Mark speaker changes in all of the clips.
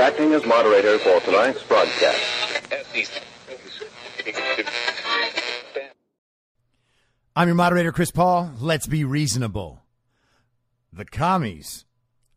Speaker 1: Acting as moderator for tonight's broadcast.
Speaker 2: I'm your moderator, Chris Paul. Let's be reasonable. The commies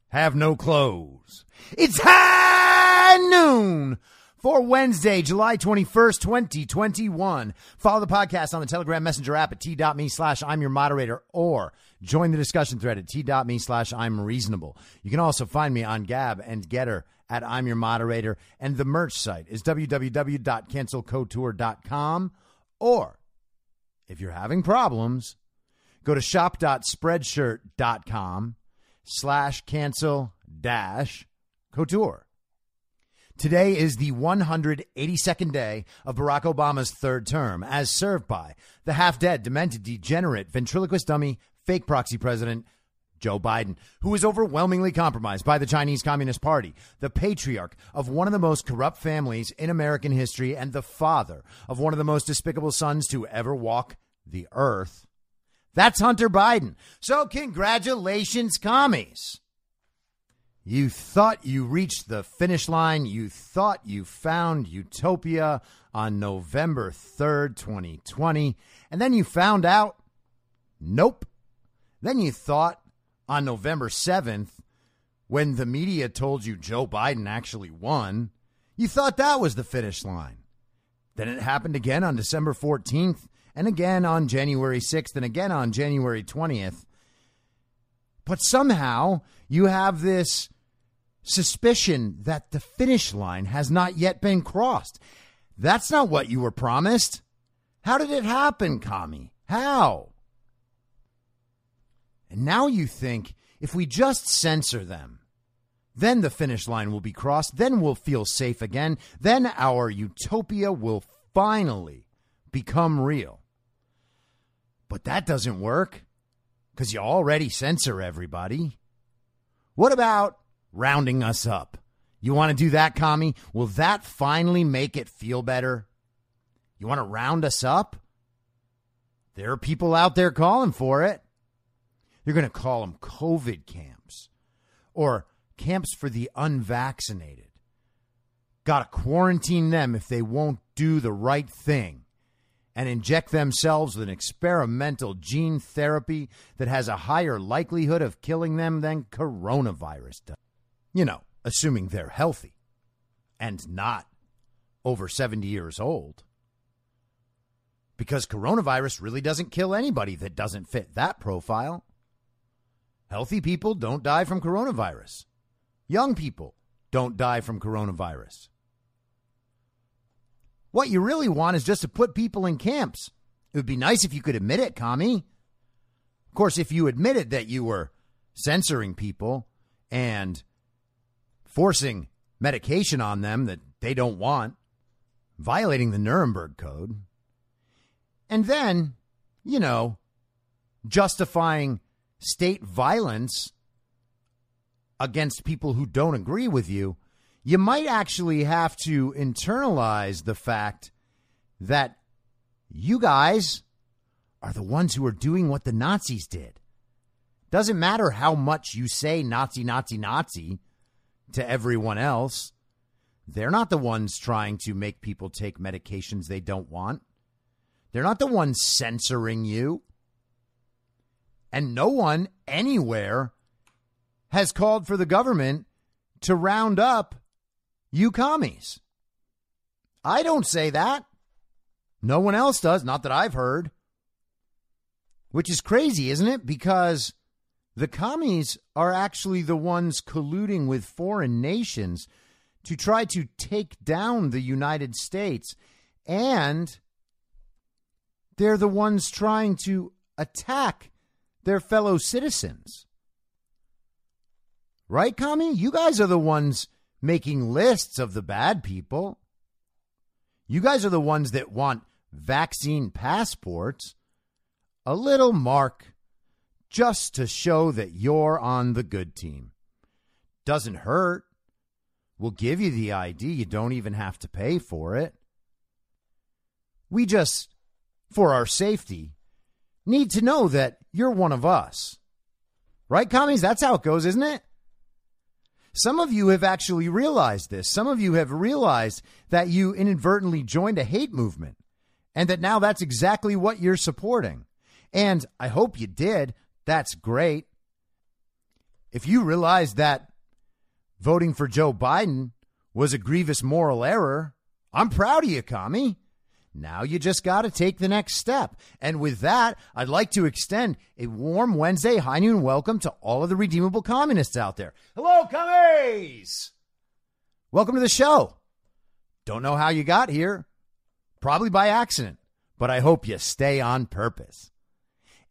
Speaker 2: have no clothes. It's high noon for Wednesday, July 21st, 2021. Follow the podcast on the Telegram Messenger app at t.me slash I'm your moderator or join the discussion thread at t.me slash I'm reasonable. You can also find me on Gab and Gettr at I'm your moderator and the merch site is www.cancelcouture.com or if you're having problems, go to shop.spreadshirt.com slash cancel dash couture. Today is the 182nd day of Barack Obama's third term, as served by the half dead, demented, degenerate, ventriloquist dummy, fake proxy president, Joe Biden, who is overwhelmingly compromised by the Chinese Communist Party, the patriarch of one of the most corrupt families in American history, and the father of one of the most despicable sons to ever walk the earth. That's Hunter Biden. So, congratulations, commies. You thought you reached the finish line. You thought you found utopia on November 3rd, 2020. And then you found out, nope. Then you thought on November 7th, when the media told you Joe Biden actually won, you thought that was the finish line. Then it happened again on December 14th, and again on January 6th, and again on January 20th. But somehow you have this suspicion that the finish line has not yet been crossed. That's not what you were promised. How did it happen, commie? How? And now you think if we just censor them, then the finish line will be crossed. Then we'll feel safe again. Then our utopia will finally become real. But that doesn't work because you already censor everybody. What about rounding us up? You want to do that, commie? Will that finally make it feel better? You want to round us up? There are people out there calling for it. You're going to call them COVID camps or camps for the unvaccinated. Got to quarantine them if they won't do the right thing and inject themselves with an experimental gene therapy that has a higher likelihood of killing them than coronavirus does. You know, assuming they're healthy and not over 70 years old. Because coronavirus really doesn't kill anybody that doesn't fit that profile. Healthy people don't die from coronavirus. Young people don't die from coronavirus. What you really want is just to put people in camps It would be nice if you could admit it, commie. Of course, if you admitted that you were censoring people and forcing medication on them that they don't want, violating the Nuremberg Code, and then, you know, justifying state violence against people who don't agree with you, you might actually have to internalize the fact that you guys are the ones who are doing what the Nazis did. Doesn't matter how much you say Nazi, Nazi, Nazi to everyone else. They're not the ones trying to make people take medications they don't want. They're not the ones censoring you. And no one anywhere has called for the government to round up you commies. I don't say that. No one else does, not that I've heard. Which is crazy, isn't it? Because the commies are actually the ones colluding with foreign nations to try to take down the United States. And they're the ones trying to attack their fellow citizens. Right, commie? You guys are the ones making lists of the bad people. You guys are the ones that want vaccine passports. A little mark just to show that you're on the good team. Doesn't hurt. We'll give you the ID. You don't even have to pay for it. We just, for our safety, need to know that you're one of us. Right, commies? That's how it goes, isn't it? Some of you have actually realized this. Some of you have realized that you inadvertently joined a hate movement and that now that's exactly what you're supporting. And I hope you did. That's great. If you realize that voting for Joe Biden was a grievous moral error, I'm proud of you, commie. Now you just got to take the next step. And with that, I'd like to extend a warm Wednesday high noon welcome to all of the redeemable communists out there. Hello, commies! Welcome to the show. Don't know how you got here. Probably by accident, but I hope you stay on purpose.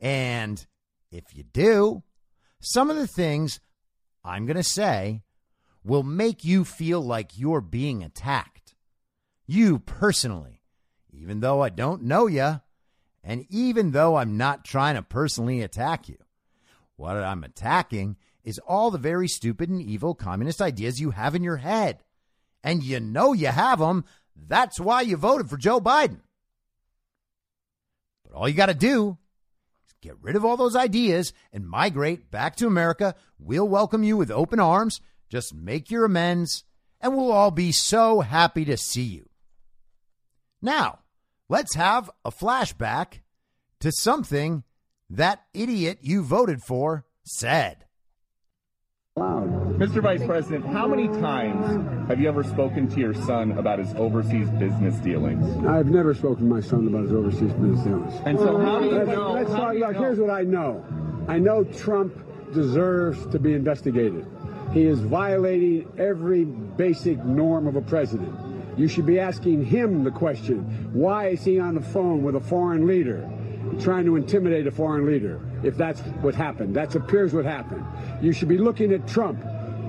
Speaker 2: And if you do, some of the things I'm going to say will make you feel like you're being attacked. You personally even though I don't know you, and even though I'm not trying to personally attack you. What I'm attacking is all the very stupid and evil communist ideas you have in your head. And you know you have them. That's why you voted for Joe Biden. But all you got to do is get rid of all those ideas and migrate back to America. We'll welcome you with open arms. Just make your amends, and we'll all be so happy to see you. Now, let's have a flashback to something that idiot you voted for said.
Speaker 3: Mr. Vice President, how many times have you ever spoken to your son about his overseas business dealings?
Speaker 4: I've never spoken to my son about his overseas business dealings.
Speaker 3: And so, how do you
Speaker 4: Let's,
Speaker 3: know?
Speaker 4: let's talk
Speaker 3: do you
Speaker 4: about,
Speaker 3: know-
Speaker 4: here's what I know. I know Trump deserves to be investigated. He is violating every basic norm of a president. You should be asking him the question, why is he on the phone with a foreign leader? Trying to intimidate a foreign leader, if that's what happened. That appears what happened. You should be looking at Trump.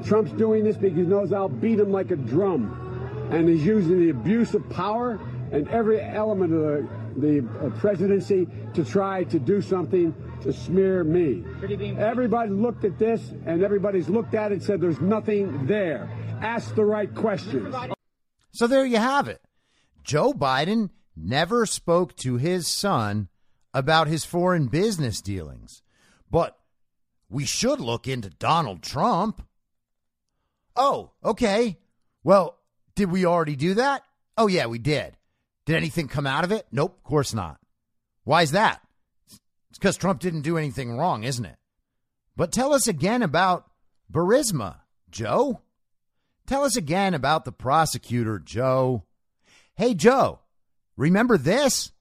Speaker 4: Trump's doing this because he knows I'll beat him like a drum. And he's using the abuse of power and every element of the, the uh, presidency to try to do something to smear me. Everybody looked at this and everybody's looked at it and said there's nothing there. Ask the right questions.
Speaker 2: So there you have it. Joe Biden never spoke to his son about his foreign business dealings. But we should look into Donald Trump. Oh, okay. Well, did we already do that? Oh, yeah, we did. Did anything come out of it? Nope, of course not. Why is that? It's because Trump didn't do anything wrong, isn't it? But tell us again about Burisma, Joe. Tell us again about the prosecutor, Joe. Hey, Joe, remember this?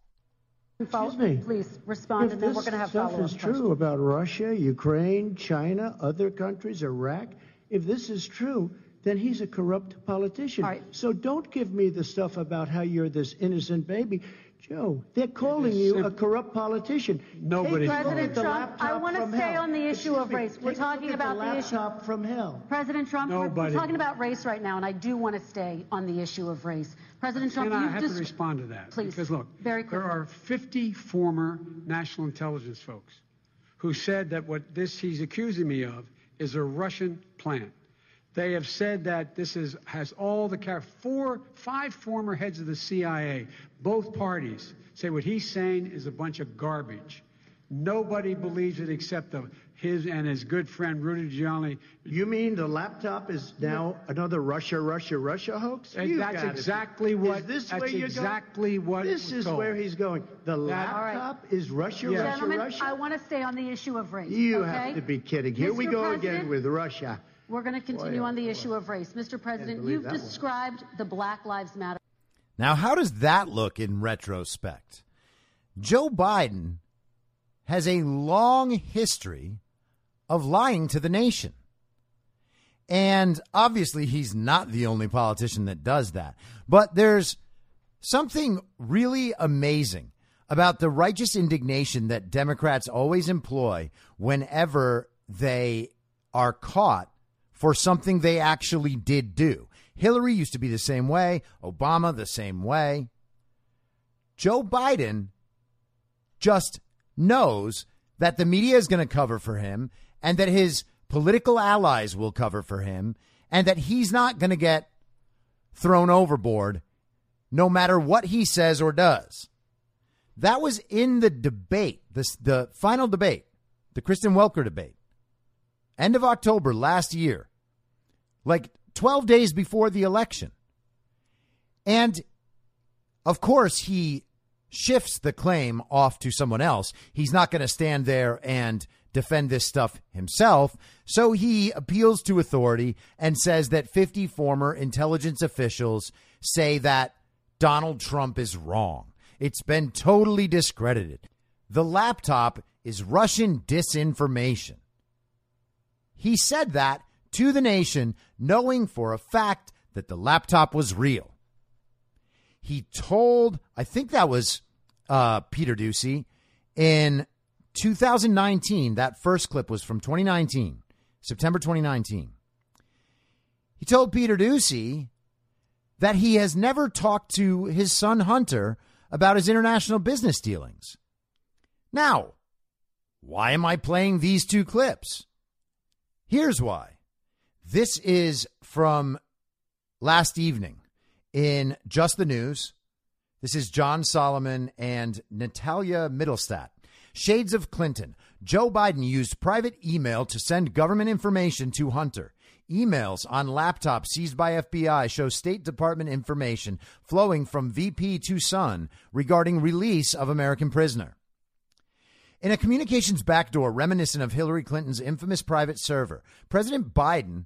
Speaker 5: Excuse me.
Speaker 6: Please respond,
Speaker 5: If
Speaker 6: and then
Speaker 5: this
Speaker 6: we're going to have
Speaker 5: stuff
Speaker 6: follow-up
Speaker 5: is true
Speaker 6: questions.
Speaker 5: about Russia, Ukraine, China, other countries, Iraq, if this is true, then he's a corrupt politician.
Speaker 6: All right.
Speaker 5: So don't give me the stuff about how you're this innocent baby. Joe, they're calling you a corrupt politician.
Speaker 4: Nobody-
Speaker 5: Take
Speaker 6: President
Speaker 5: the
Speaker 6: Trump, I want to stay
Speaker 5: hell.
Speaker 6: on the issue of
Speaker 5: Excuse me,
Speaker 6: race. We're talking about
Speaker 5: the
Speaker 6: the issue.
Speaker 5: from hell.
Speaker 6: President Trump, we're- we're talking about race right now, and I do want to stay on the issue of race. President Trump,
Speaker 7: And I
Speaker 6: you've just
Speaker 7: to respond to that.
Speaker 6: Please,
Speaker 7: Because look,
Speaker 6: very
Speaker 7: there are 50 former national intelligence folks who said that what this he's accusing me of is a Russian plant. They have said that this is has all the char- four, five former heads of the CIA, both parties say what he's saying is a bunch of garbage. Nobody believes it except the, his and his good friend Rudy Giuliani.
Speaker 5: You mean the laptop is now another Russia, Russia, Russia hoax?
Speaker 7: And
Speaker 5: You
Speaker 7: that's
Speaker 5: be-
Speaker 7: exactly what-
Speaker 5: Is this
Speaker 7: that's
Speaker 5: where you're
Speaker 7: exactly
Speaker 5: going?
Speaker 7: what
Speaker 5: This is
Speaker 7: told.
Speaker 5: where he's going. The
Speaker 7: That-
Speaker 6: All right.
Speaker 5: laptop is Russia,
Speaker 7: Yes.
Speaker 5: Russia,
Speaker 6: Gentlemen,
Speaker 5: Russia.
Speaker 6: I want to stay on the issue of race.
Speaker 5: you
Speaker 6: okay?
Speaker 5: have to be kidding. Here we go
Speaker 6: President,
Speaker 5: again with Russia.
Speaker 6: We're going to continue on the issue of race. Mr. President, you've
Speaker 5: that one.
Speaker 6: described the Black Lives Matter.
Speaker 2: Now, how does that look in retrospect? Joe Biden has a long history of lying to the nation. And obviously, he's not the only politician that does that. But there's something really amazing about the righteous indignation that Democrats always employ whenever they are caught for something they actually did do. Hillary used to be the same way, Obama the same way. Joe Biden just knows that the media is going to cover for him and that his political allies will cover for him and that he's not going to get thrown overboard no matter what he says or does. That was in the debate, this, the final debate, the Kristen Welker debate, end of October last year, like 12 days before the election. And of course, he shifts the claim off to someone else. He's not going to stand there and defend this stuff himself. So he appeals to authority and says that 50 former intelligence officials say that Donald Trump is wrong. It's been totally discredited. The laptop is Russian disinformation. He said that to the nation, knowing for a fact that the laptop was real. He told, I think that was uh, Peter Doocy, in 2019. That first clip was from 2019, September 2019. He told Peter Doocy that he has never talked to his son Hunter about his international business dealings. Now, why am I playing these two clips? Here's why. This is from last evening in Just the News. This is John Solomon and Natalia Middlestat. Shades of Clinton. Joe Biden used private email to send government information to Hunter. Emails on laptops seized by FBI show State Department information flowing from VP to son regarding release of American prisoner. In a communications backdoor reminiscent of Hillary Clinton's infamous private server, President Biden,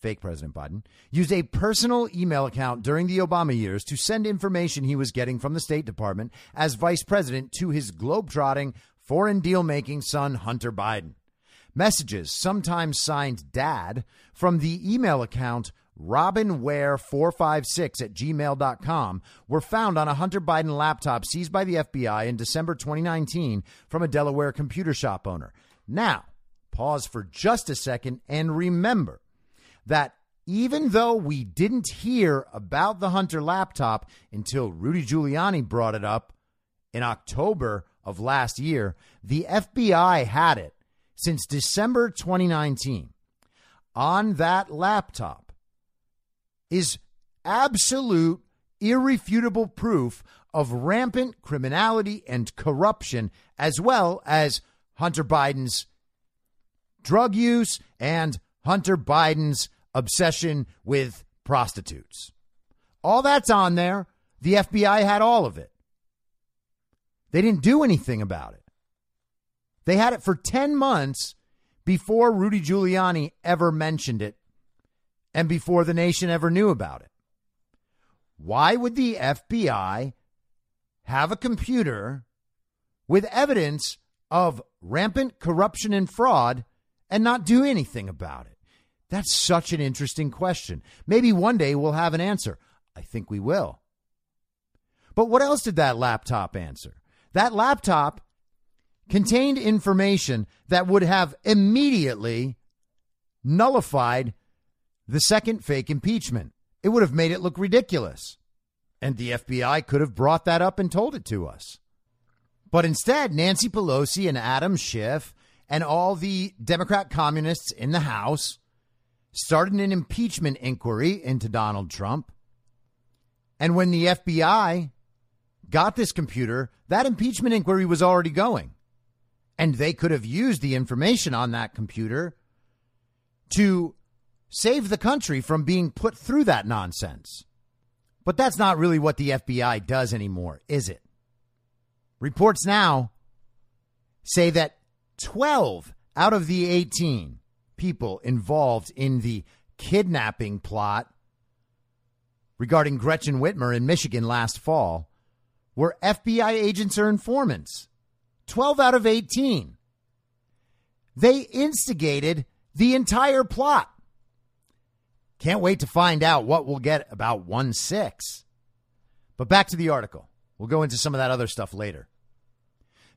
Speaker 2: fake President Biden, used a personal email account during the Obama years to send information he was getting from the State Department as vice president to his globetrotting, foreign deal making son, Hunter Biden. Messages, sometimes signed Dad, from the email account robinware456 at gmail.com were found on a Hunter Biden laptop seized by the FBI in December 2019 from a Delaware computer shop owner. Now, pause for just a second and remember that even though we didn't hear about the Hunter laptop until Rudy Giuliani brought it up in October of last year, the FBI had it since December 2019. On that laptop is absolute, irrefutable proof of rampant criminality and corruption, as well as Hunter Biden's drug use and Hunter Biden's obsession with prostitutes. All that's on there. The FBI had all of it. They didn't do anything about it. They had it for 10 months before Rudy Giuliani ever mentioned it and before the nation ever knew about it. Why would the FBI have a computer with evidence of rampant corruption and fraud and not do anything about it? That's such an interesting question. Maybe one day we'll have an answer. I think we will. But what else did that laptop answer? That laptop contained information that would have immediately nullified the second fake impeachment. It would have made it look ridiculous. And the FBI could have brought that up and told it to us. But instead, Nancy Pelosi and Adam Schiff and all the Democrat communists in the House started an impeachment inquiry into Donald Trump. And when the FBI got this computer, that impeachment inquiry was already going. And they could have used the information on that computer to save the country from being put through that nonsense. But that's not really what the FBI does anymore, is it? Reports now say that 12 out of the 18 people involved in the kidnapping plot regarding Gretchen Whitmer in Michigan last fall were FBI agents or informants. 12 out of 18. They instigated the entire plot. Can't wait to find out what we'll get about 1 6. But back to the article. We'll go into some of that other stuff later.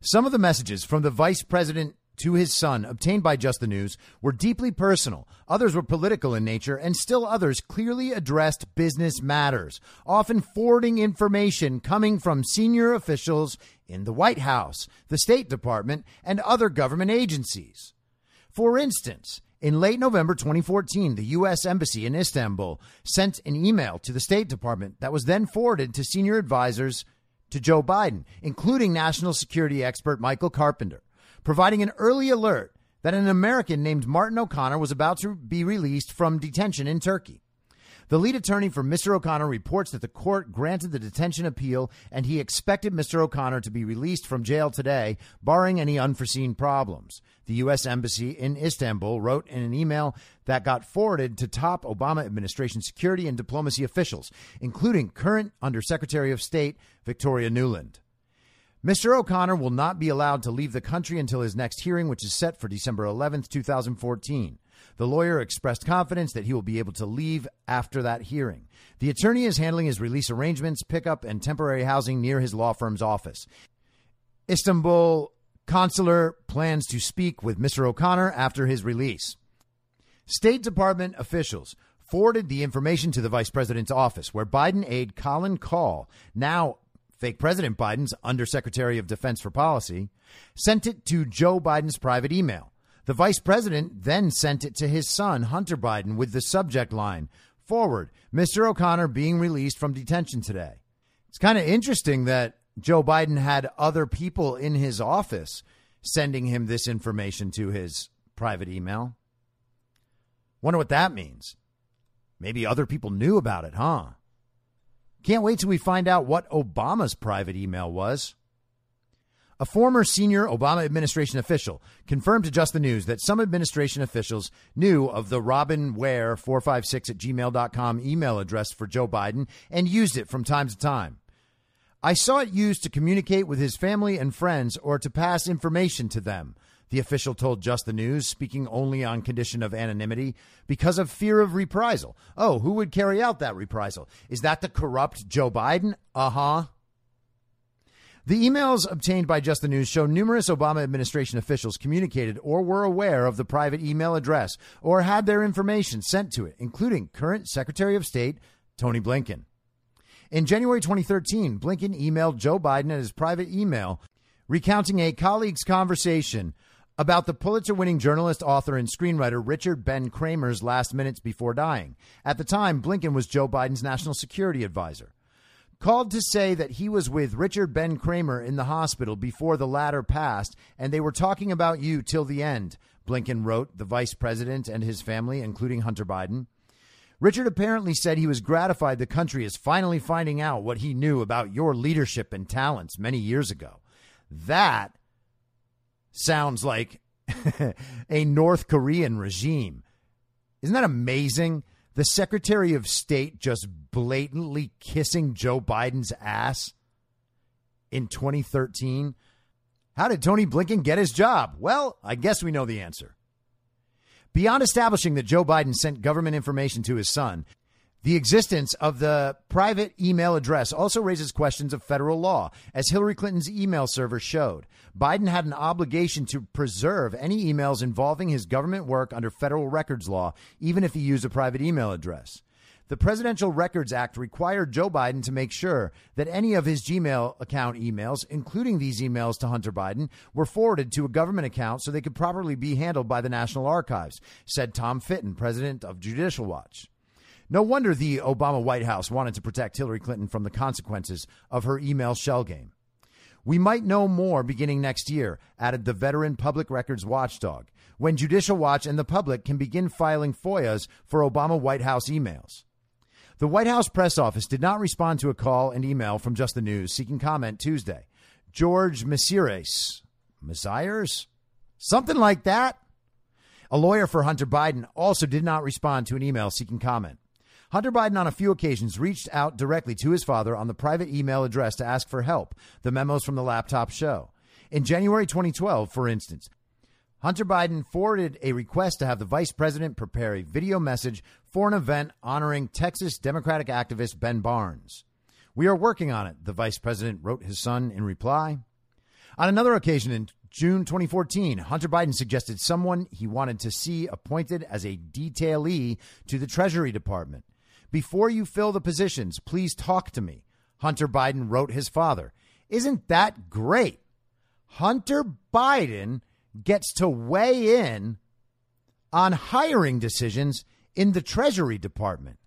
Speaker 2: Some of the messages from the vice president to his son obtained by Just the News were deeply personal. Others were political in nature, and still others clearly addressed business matters, often forwarding information coming from senior officials in the White House, the State Department, and other government agencies. For instance, in late November 2014, the U.S. Embassy in Istanbul sent an email to the State Department that was then forwarded to senior advisors to Joe Biden, including national security expert Michael Carpenter, providing an early alert that an American named Martin O'Connor was about to be released from detention in Turkey. The lead attorney for Mr. O'Connor reports that the court granted the detention appeal and he expected Mr. O'Connor to be released from jail today, barring any unforeseen problems. The U.S. Embassy in Istanbul wrote in an email that got forwarded to top Obama administration security and diplomacy officials, including current Undersecretary of State Victoria Nuland. Mr. O'Connor will not be allowed to leave the country until his next hearing, which is set for December 11th, 2014. The lawyer expressed confidence that he will be able to leave after that hearing. The attorney is handling his release arrangements, pickup, and temporary housing near his law firm's office. Istanbul consular plans to speak with Mr. O'Connor after his release. State Department officials forwarded the information to the vice president's office, where Biden aide Colin Kahl, now fake President Biden's Undersecretary of Defense for Policy, sent it to Joe Biden's private email. The vice president then sent it to his son, Hunter Biden, with the subject line Forward, Mr. O'Connor being released from detention today. It's kind of interesting that Joe Biden had other people in his office sending him this information to his private email. Wonder what that means. Maybe other people knew about it, huh? Can't wait till we find out what Obama's private email was. A former senior Obama administration official confirmed to Just the News that some administration officials knew of the Robin Ware 456 at gmail.com email address for Joe Biden and used it from time to time. I saw it used to communicate with his family and friends or to pass information to them, the official told Just the News, speaking only on condition of anonymity because of fear of reprisal. Oh, who would carry out that reprisal? Is that the corrupt Joe Biden? Uh huh. The emails obtained by Just the News show numerous Obama administration officials communicated or were aware of the private email address or had their information sent to it, including current Secretary of State Tony Blinken. In January 2013, Blinken emailed Joe Biden at his private email recounting a colleague's conversation about the Pulitzer winning journalist, author, and screenwriter Richard Ben Cramer's last minutes before dying. At the time, Blinken was Joe Biden's national security advisor called to say that he was with Richard Ben Cramer in the hospital before the latter passed, and they were talking about you till the end, Blinken wrote the vice president and his family, including Hunter Biden. Richard apparently said he was gratified the country is finally finding out what he knew about your leadership and talents many years ago. That sounds like a North Korean regime. Isn't that amazing? the Secretary of State just blatantly kissing Joe Biden's ass in 2013? How did Tony Blinken get his job? Well, I guess we know the answer. Beyond establishing that Joe Biden sent government information to his son, The existence of the private email address also raises questions of federal law, as Hillary Clinton's email server showed. Biden had an obligation to preserve any emails involving his government work under federal records law, even if he used a private email address. The Presidential Records Act required Joe Biden to make sure that any of his Gmail account emails, including these emails to Hunter Biden, were forwarded to a government account so they could properly be handled by the National Archives, said Tom Fitton, president of Judicial Watch. No wonder the Obama White House wanted to protect Hillary Clinton from the consequences of her email shell game. We might know more beginning next year, added the veteran public records watchdog, when Judicial Watch and the public can begin filing FOIAs for Obama White House emails. The White House press office did not respond to a call and email from Just the News seeking comment Tuesday. George Mesires, Messiers? Something like that? A lawyer for Hunter Biden also did not respond to an email seeking comment. Hunter Biden, on a few occasions, reached out directly to his father on the private email address to ask for help, the memos from the laptop show. In January 2012, for instance, Hunter Biden forwarded a request to have the vice president prepare a video message for an event honoring Texas Democratic activist Ben Barnes. We are working on it, the vice president wrote his son in reply. On another occasion in June 2014, Hunter Biden suggested someone he wanted to see appointed as a detailee to the Treasury Department. Before you fill the positions, please talk to me. Hunter Biden wrote his father. Isn't that great? Hunter Biden gets to weigh in on hiring decisions in the Treasury Department.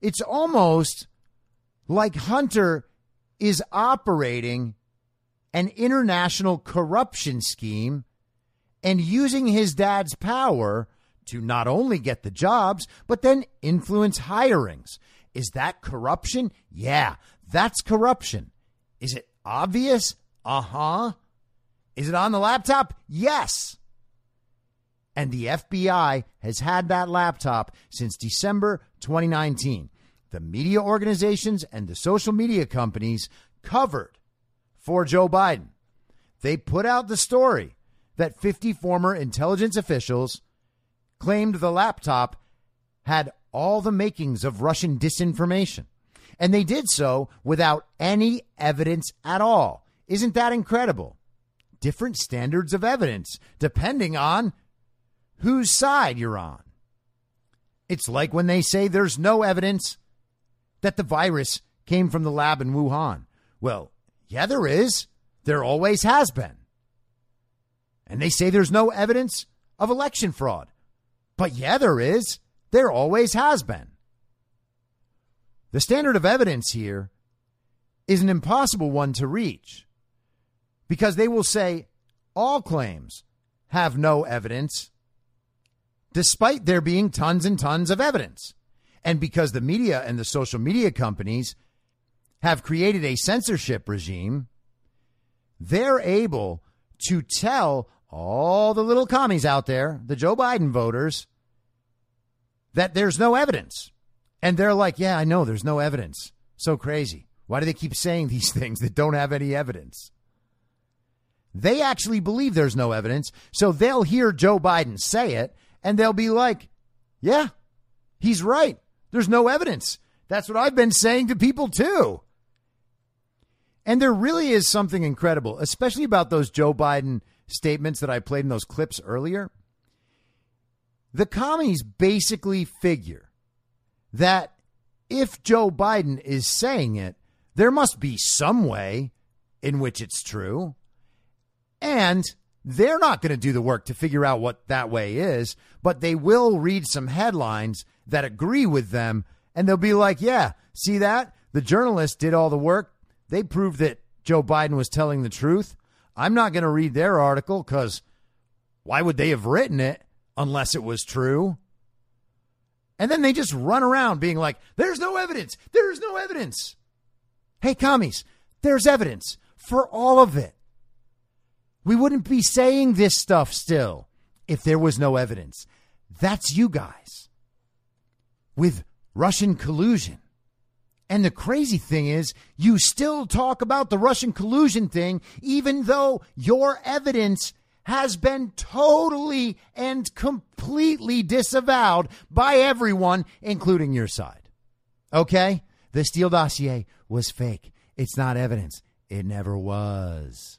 Speaker 2: It's almost like Hunter is operating an international corruption scheme and using his dad's power to not only get the jobs, but then influence hirings. Is that corruption? Yeah, that's corruption. Is it obvious? Uh huh. Is it on the laptop? Yes. And the FBI has had that laptop since December 2019. The media organizations and the social media companies covered for Joe Biden. They put out the story that 50 former intelligence officials claimed the laptop had all the makings of Russian disinformation. And they did so without any evidence at all. Isn't that incredible? Different standards of evidence depending on whose side you're on. It's like when they say there's no evidence that the virus came from the lab in Wuhan. Well, yeah, there is. There always has been. And they say there's no evidence of election fraud. But yeah, there is. There always has been. The standard of evidence here is an impossible one to reach because they will say all claims have no evidence, despite there being tons and tons of evidence. And because the media and the social media companies have created a censorship regime, they're able to tell all the little commies out there, the Joe Biden voters, that there's no evidence. And they're like, yeah, I know there's no evidence. So crazy. Why do they keep saying these things that don't have any evidence? They actually believe there's no evidence. So they'll hear Joe Biden say it and they'll be like, yeah, he's right. There's no evidence. That's what I've been saying to people too. And there really is something incredible, especially about those Joe Biden statements that I played in those clips earlier. The commies basically figure that if Joe Biden is saying it, there must be some way in which it's true. And they're not going to do the work to figure out what that way is, but they will read some headlines that agree with them and they'll be like, yeah, see that? The journalists did all the work. They proved that Joe Biden was telling the truth. I'm not going to read their article because why would they have written it unless it was true? And then they just run around being like, there's no evidence. There's no evidence. Hey, commies, there's evidence for all of it. We wouldn't be saying this stuff still if there was no evidence. That's you guys with Russian collusion. And the crazy thing is, you still talk about the Russian collusion thing, even though your evidence has been totally and completely disavowed by everyone, including your side. Okay? The Steele dossier was fake. It's not evidence. It never was.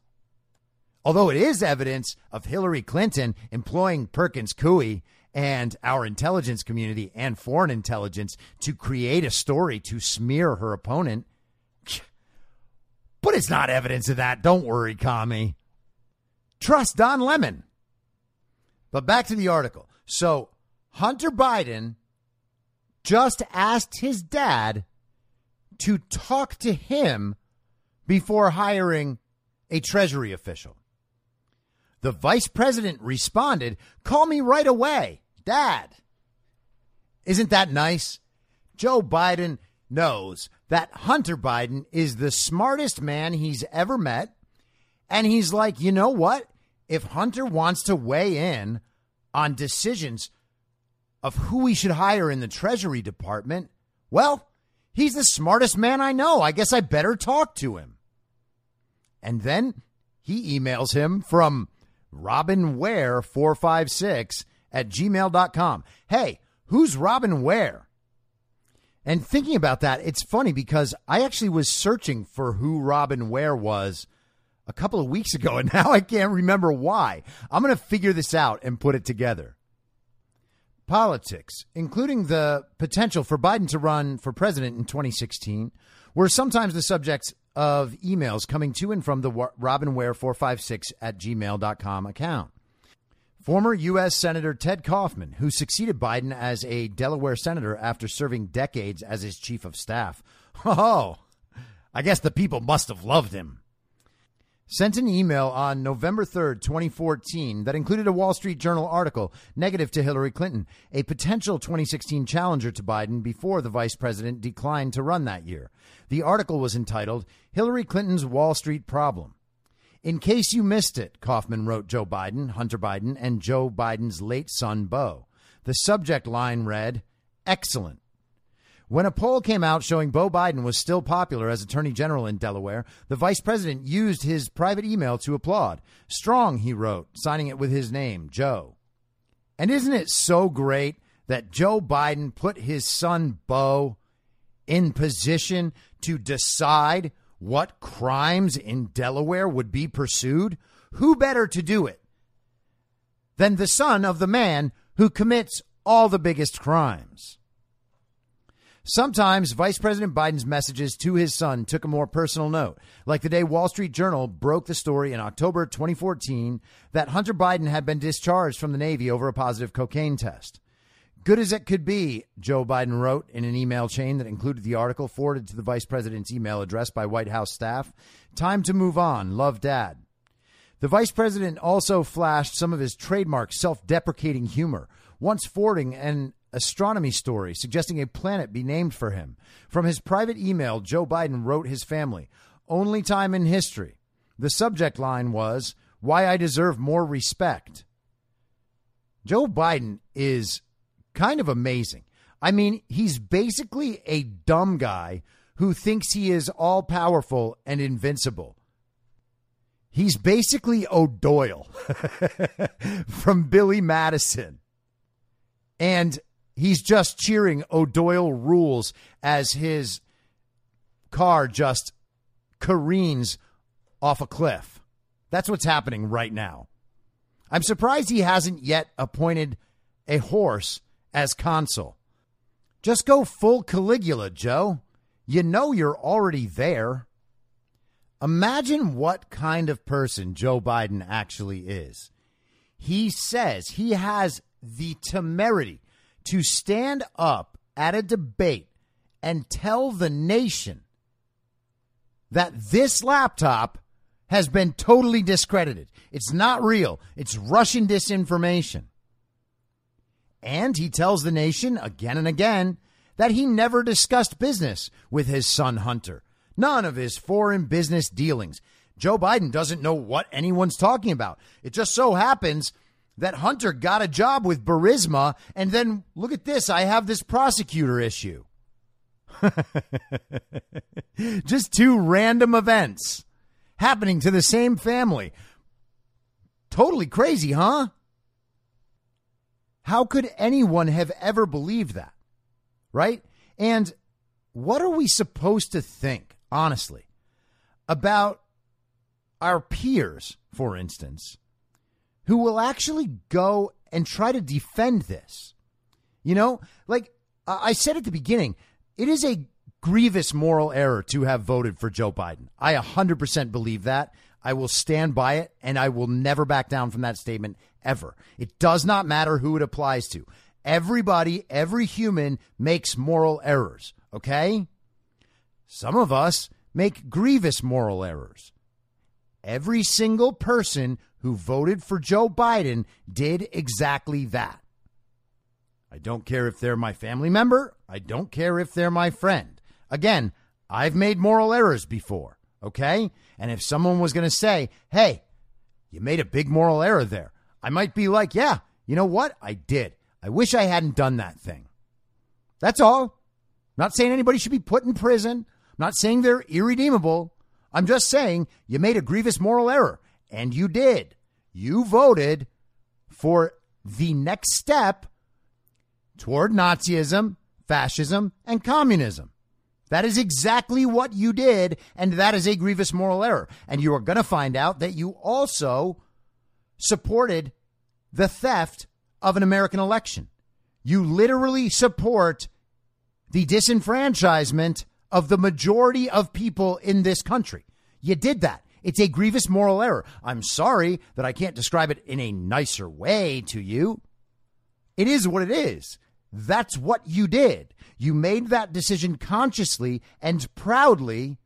Speaker 2: Although it is evidence of Hillary Clinton employing Perkins Coie and our intelligence community and foreign intelligence to create a story to smear her opponent. But it's not evidence of that. Don't worry, commie. Trust Don Lemon. But back to the article. So Hunter Biden just asked his dad to talk to him before hiring a Treasury official. The vice president responded, Call me right away, Dad. Isn't that nice? Joe Biden knows that Hunter Biden is the smartest man he's ever met. And he's like, you know what? If Hunter wants to weigh in on decisions of who we should hire in the Treasury Department, well, he's the smartest man I know. I guess I better talk to him. And then he emails him from Robin Ware 456 at gmail.com. Hey, who's Robin Ware? And thinking about that, it's funny because I actually was searching for who Robin Ware was a couple of weeks ago, and now I can't remember why. I'm going to figure this out and put it together. Politics, including the potential for Biden to run for president in 2016, were sometimes the subjects of emails coming to and from the Robin Ware 456 at gmail.com account. Former U.S. Senator Ted Kaufman, who succeeded Biden as a Delaware senator after serving decades as his chief of staff. Oh, I guess the people must have loved him. Sent an email on November 3rd, 2014, that included a Wall Street Journal article negative to Hillary Clinton, a potential 2016 challenger to Biden before the vice president declined to run that year. The article was entitled Hillary Clinton's Wall Street Problem. In case you missed it, Kaufman wrote Joe Biden, Hunter Biden, and Joe Biden's late son, Beau. The subject line read, Excellent. When a poll came out showing Beau Biden was still popular as Attorney General in Delaware, the vice president used his private email to applaud. Strong, he wrote, signing it with his name, Joe. And isn't it so great that Joe Biden put his son, Beau, in position to decide what crimes in Delaware would be pursued, who better to do it than the son of the man who commits all the biggest crimes? Sometimes Vice President Biden's messages to his son took a more personal note, like the day Wall Street Journal broke the story in October 2014 that Hunter Biden had been discharged from the Navy over a positive cocaine test. Good as it could be, Joe Biden wrote in an email chain that included the article forwarded to the vice president's email address by White House staff. Time to move on. Love, Dad. The vice president also flashed some of his trademark self deprecating humor, once forwarding an astronomy story suggesting a planet be named for him. From his private email, Joe Biden wrote his family, Only time in history. The subject line was, Why I Deserve More Respect. Joe Biden is kind of amazing. I mean, he's basically a dumb guy who thinks he is all powerful and invincible. He's basically O'Doyle from Billy Madison. And he's just cheering O'Doyle rules as his car just careens off a cliff. That's what's happening right now. I'm surprised he hasn't yet appointed a horse as consul. Just go full Caligula, Joe. You know you're already there. Imagine what kind of person Joe Biden actually is. He says he has the temerity to stand up at a debate and tell the nation that this laptop has been totally discredited. It's not real. It's Russian disinformation. And he tells the nation again and again that he never discussed business with his son Hunter. None of his foreign business dealings. Joe Biden doesn't know what anyone's talking about. It just so happens that Hunter got a job with Burisma, and then look at this I have this prosecutor issue. just two random events happening to the same family. Totally crazy, huh? How could anyone have ever believed that? Right? And what are we supposed to think, honestly, about our peers, for instance, who will actually go and try to defend this? You know, like I said at the beginning, it is a grievous moral error to have voted for Joe Biden. I 100% believe that. I will stand by it and I will never back down from that statement ever. It does not matter who it applies to. Everybody, every human makes moral errors, okay? Some of us make grievous moral errors. Every single person who voted for Joe Biden did exactly that. I don't care if they're my family member. I don't care if they're my friend. Again, I've made moral errors before, okay? And if someone was going to say, hey, you made a big moral error there, I might be like, yeah, you know what? I did. I wish I hadn't done that thing. That's all. I'm not saying anybody should be put in prison. I'm not saying they're irredeemable. I'm just saying you made a grievous moral error, and you did. You voted for the next step toward Nazism, fascism, and communism. That is exactly what you did, and that is a grievous moral error. And you are going to find out that you also supported the theft of an American election. You literally support the disenfranchisement of the majority of people in this country. You did that. It's a grievous moral error. I'm sorry that I can't describe it in a nicer way to you. It is what it is. That's what you did. You made that decision consciously and proudly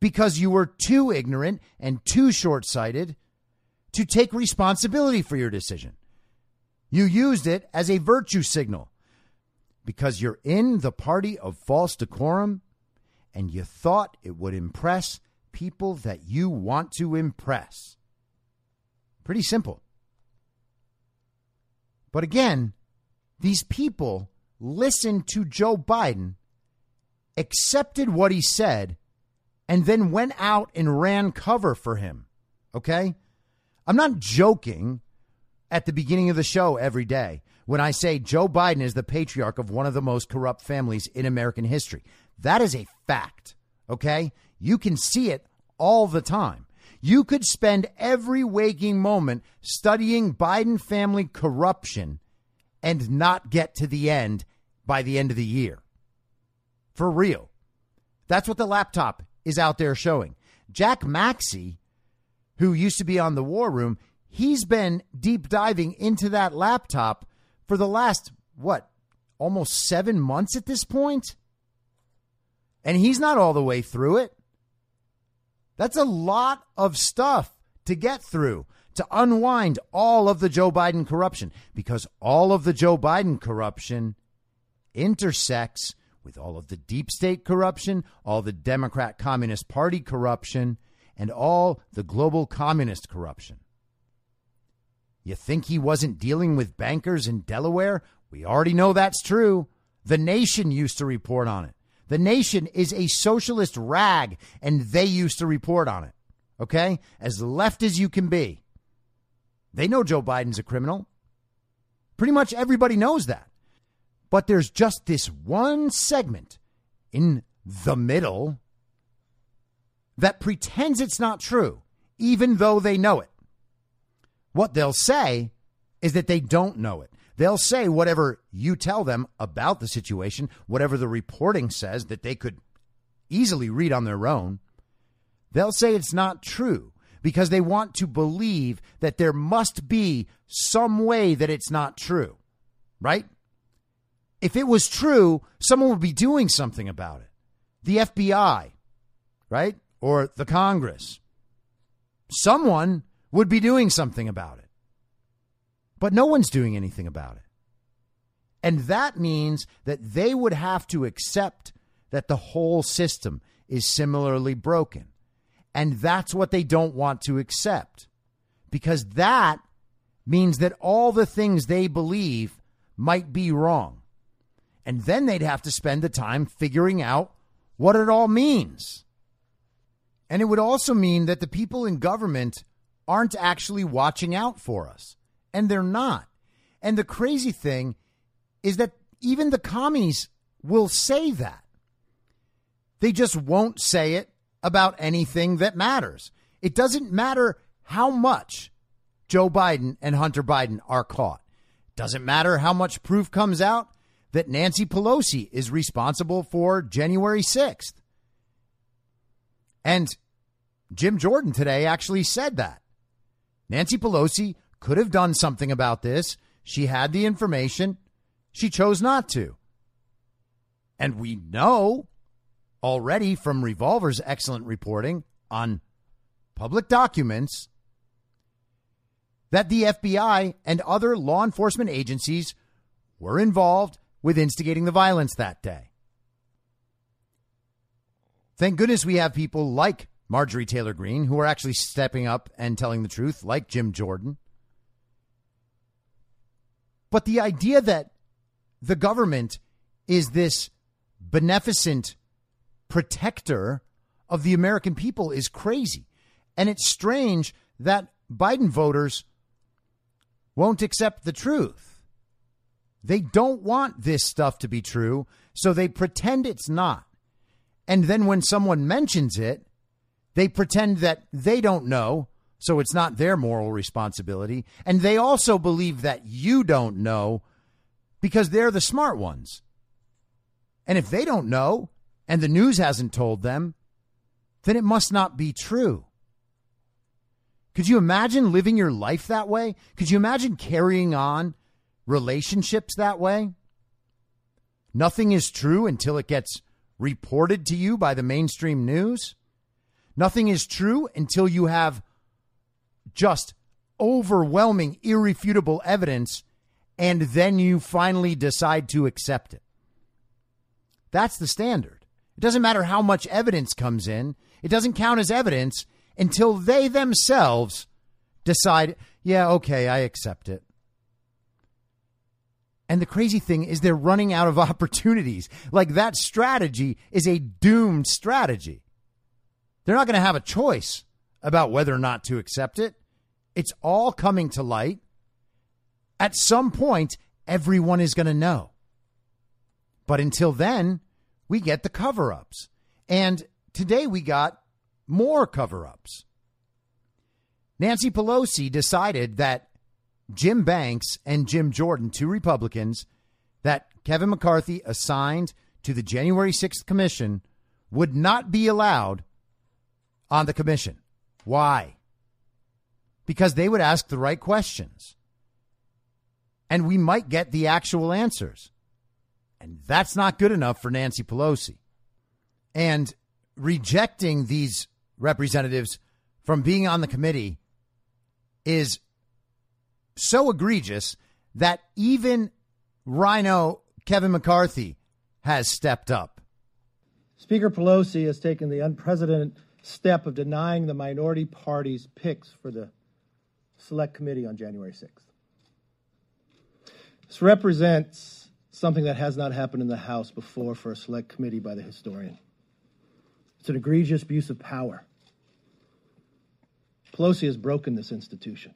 Speaker 2: because you were too ignorant and too short sighted to take responsibility for your decision. You used it as a virtue signal because you're in the party of false decorum and you thought it would impress people that you want to impress. Pretty simple. But again, these people listened to Joe Biden, accepted what he said, and then went out and ran cover for him. Okay? I'm not joking at the beginning of the show every day when I say Joe Biden is the patriarch of one of the most corrupt families in American history. That is a fact. Okay? You can see it all the time. You could spend every waking moment studying Biden family corruption and not get to the end by the end of the year. For real. That's what the laptop is out there showing. Jack Maxey, who used to be on the War Room, he's been deep diving into that laptop for the last, what, almost seven months at this point? And he's not all the way through it. That's a lot of stuff to get through to unwind all of the Joe Biden corruption because all of the Joe Biden corruption intersects with all of the deep state corruption, all the Democrat Communist Party corruption, and all the global communist corruption. You think he wasn't dealing with bankers in Delaware? We already know that's true. The Nation used to report on it. The Nation is a socialist rag, and they used to report on it. Okay? As left as you can be. They know Joe Biden's a criminal. Pretty much everybody knows that. But there's just this one segment in the middle that pretends it's not true, even though they know it. What they'll say is that they don't know it. They'll say whatever you tell them about the situation, whatever the reporting says that they could easily read on their own. They'll say it's not true because they want to believe that there must be some way that it's not true, right? If it was true, someone would be doing something about it. The FBI, right? Or the Congress. Someone would be doing something about it. But no one's doing anything about it. And that means that they would have to accept that the whole system is similarly broken. And that's what they don't want to accept. Because that means that all the things they believe might be wrong. And then they'd have to spend the time figuring out what it all means. And it would also mean that the people in government aren't actually watching out for us. And they're not. And the crazy thing is that even the commies will say that. They just won't say it about anything that matters. It doesn't matter how much Joe Biden and Hunter Biden are caught. Doesn't matter how much proof comes out that Nancy Pelosi is responsible for January 6th. And Jim Jordan today actually said that. Nancy Pelosi could have done something about this. She had the information. She chose not to. And we know already from Revolver's excellent reporting on public documents that the FBI and other law enforcement agencies were involved with instigating the violence that day. Thank goodness we have people like Marjorie Taylor Greene who are actually stepping up and telling the truth, like Jim Jordan. But the idea that the government is this beneficent protector of the American people is crazy. And it's strange that Biden voters won't accept the truth. They don't want this stuff to be true, so they pretend it's not. And then when someone mentions it, they pretend that they don't know, so it's not their moral responsibility. And they also believe that you don't know because they're the smart ones. And if they don't know and the news hasn't told them, then it must not be true. Could you imagine living your life that way? Could you imagine carrying on relationships that way? Nothing is true until it gets reported to you by the mainstream news. Nothing is true until you have just overwhelming, irrefutable evidence, and then you finally decide to accept it. That's the standard. It doesn't matter how much evidence comes in, it doesn't count as evidence until they themselves decide, yeah, okay, I accept it. And the crazy thing is, they're running out of opportunities. Like that strategy is a doomed strategy. They're not going to have a choice about whether or not to accept it. It's all coming to light. At some point, everyone is going to know. But until then, we get the cover ups. And today we got more cover ups. Nancy Pelosi decided that Jim Banks and Jim Jordan, two Republicans that Kevin McCarthy assigned to the January 6th commission, would not be allowed on the commission. Why? Because they would ask the right questions. And we might get the actual answers. And that's not good enough for Nancy Pelosi. And rejecting these representatives from being on the committee is so egregious that even RINO Kevin McCarthy has stepped up.
Speaker 8: Speaker Pelosi has taken the unprecedented step of denying the minority party's picks for the select committee on January 6th. This represents something that has not happened in the House before for a select committee by the historian. It's an egregious abuse of power. Pelosi has broken this institution.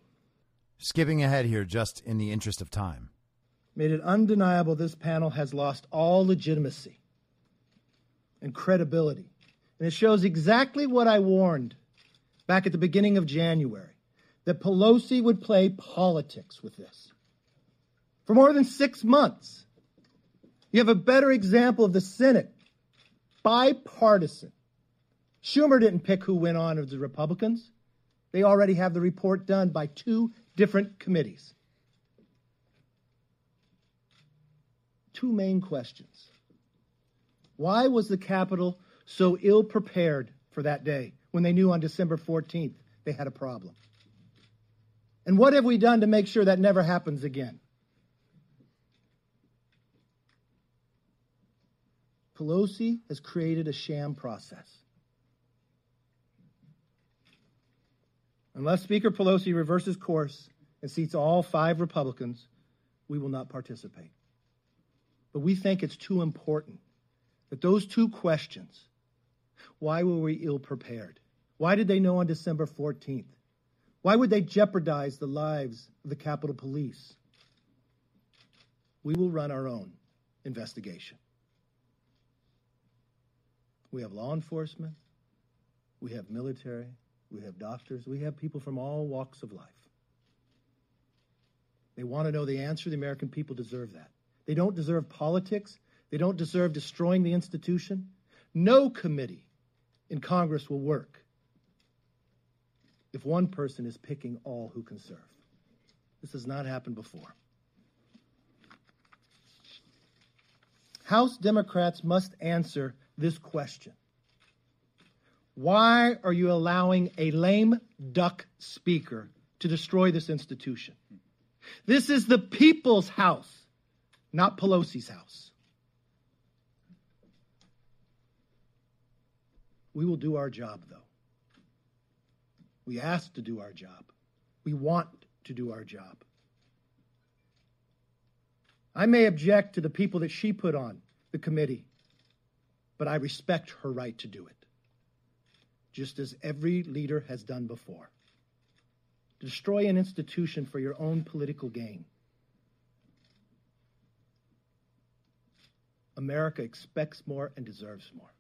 Speaker 2: Skipping ahead here, just in the interest of time.
Speaker 8: Made it undeniable this panel has lost all legitimacy and credibility. And it shows exactly what I warned back at the beginning of January that Pelosi would play politics with this. For more than six months, you have a better example of the Senate, bipartisan. Schumer didn't pick who went on as the Republicans. They already have the report done by two different committees. Two main questions. Why was the Capitol so ill prepared for that day when they knew on December 14th they had a problem? And what have we done to make sure that never happens again? Pelosi has created a sham process. Unless Speaker Pelosi reverses course and seats all five Republicans, we will not participate. But we think it's too important that those two questions why were we ill prepared? Why did they know on December 14th? Why would they jeopardize the lives of the Capitol Police? We will run our own investigation. We have law enforcement, we have military, we have doctors, we have people from all walks of life. They want to know the answer. The American people deserve that. They don't deserve politics. They don't deserve destroying the institution. No committee in Congress will work if one person is picking all who can serve. This has not happened before. House Democrats must answer this question Why are you allowing a lame duck speaker to destroy this institution? This is the people's house, not Pelosi's house. We will do our job, though. We ask to do our job. We want to do our job. I may object to the people that she put on the committee, but I respect her right to do it, just as every leader has done before destroy an institution for your own political gain. America expects more and deserves more.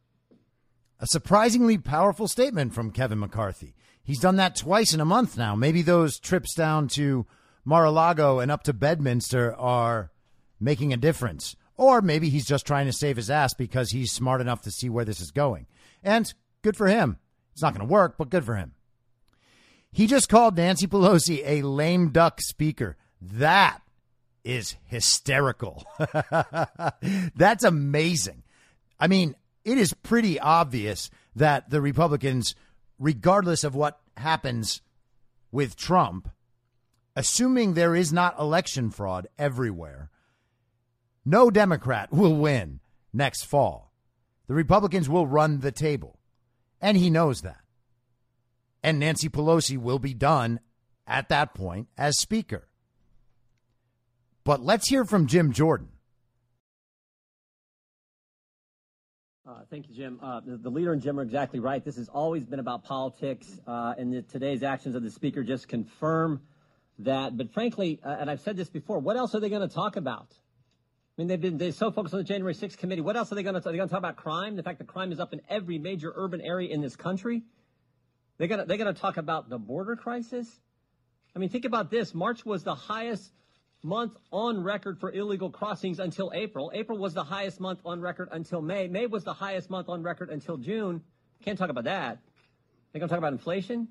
Speaker 2: A surprisingly powerful statement from Kevin McCarthy. He's done that twice in a month now. Maybe those trips down to Mar a Lago and up to Bedminster are making a difference. Or maybe he's just trying to save his ass because he's smart enough to see where this is going. And good for him. It's not going to work, but good for him. He just called Nancy Pelosi a lame duck speaker. That is hysterical. That's amazing. I mean, it is pretty obvious that the Republicans, regardless of what happens with Trump, assuming there is not election fraud everywhere, no Democrat will win next fall. The Republicans will run the table. And he knows that and Nancy Pelosi will be done at that point as Speaker. But let's hear from Jim Jordan.
Speaker 9: Uh, thank you, Jim. Uh, the, the, leader and Jim are exactly right. This has always been about politics, uh, and the, today's actions of the Speaker just confirm that. But frankly, uh, and I've said this before, what else are they going to talk about? I mean, they've been they so focused on the January 6th committee. What else are they going to? Are they going to talk about crime? The fact that crime is up in every major urban area in this country. They're gonna they're gonna talk about the border crisis. I mean, think about this. March was the highest month on record for illegal crossings until April. April was the highest month on record until May. May was the highest month on record until June. Can't talk about that. They're gonna talk about inflation.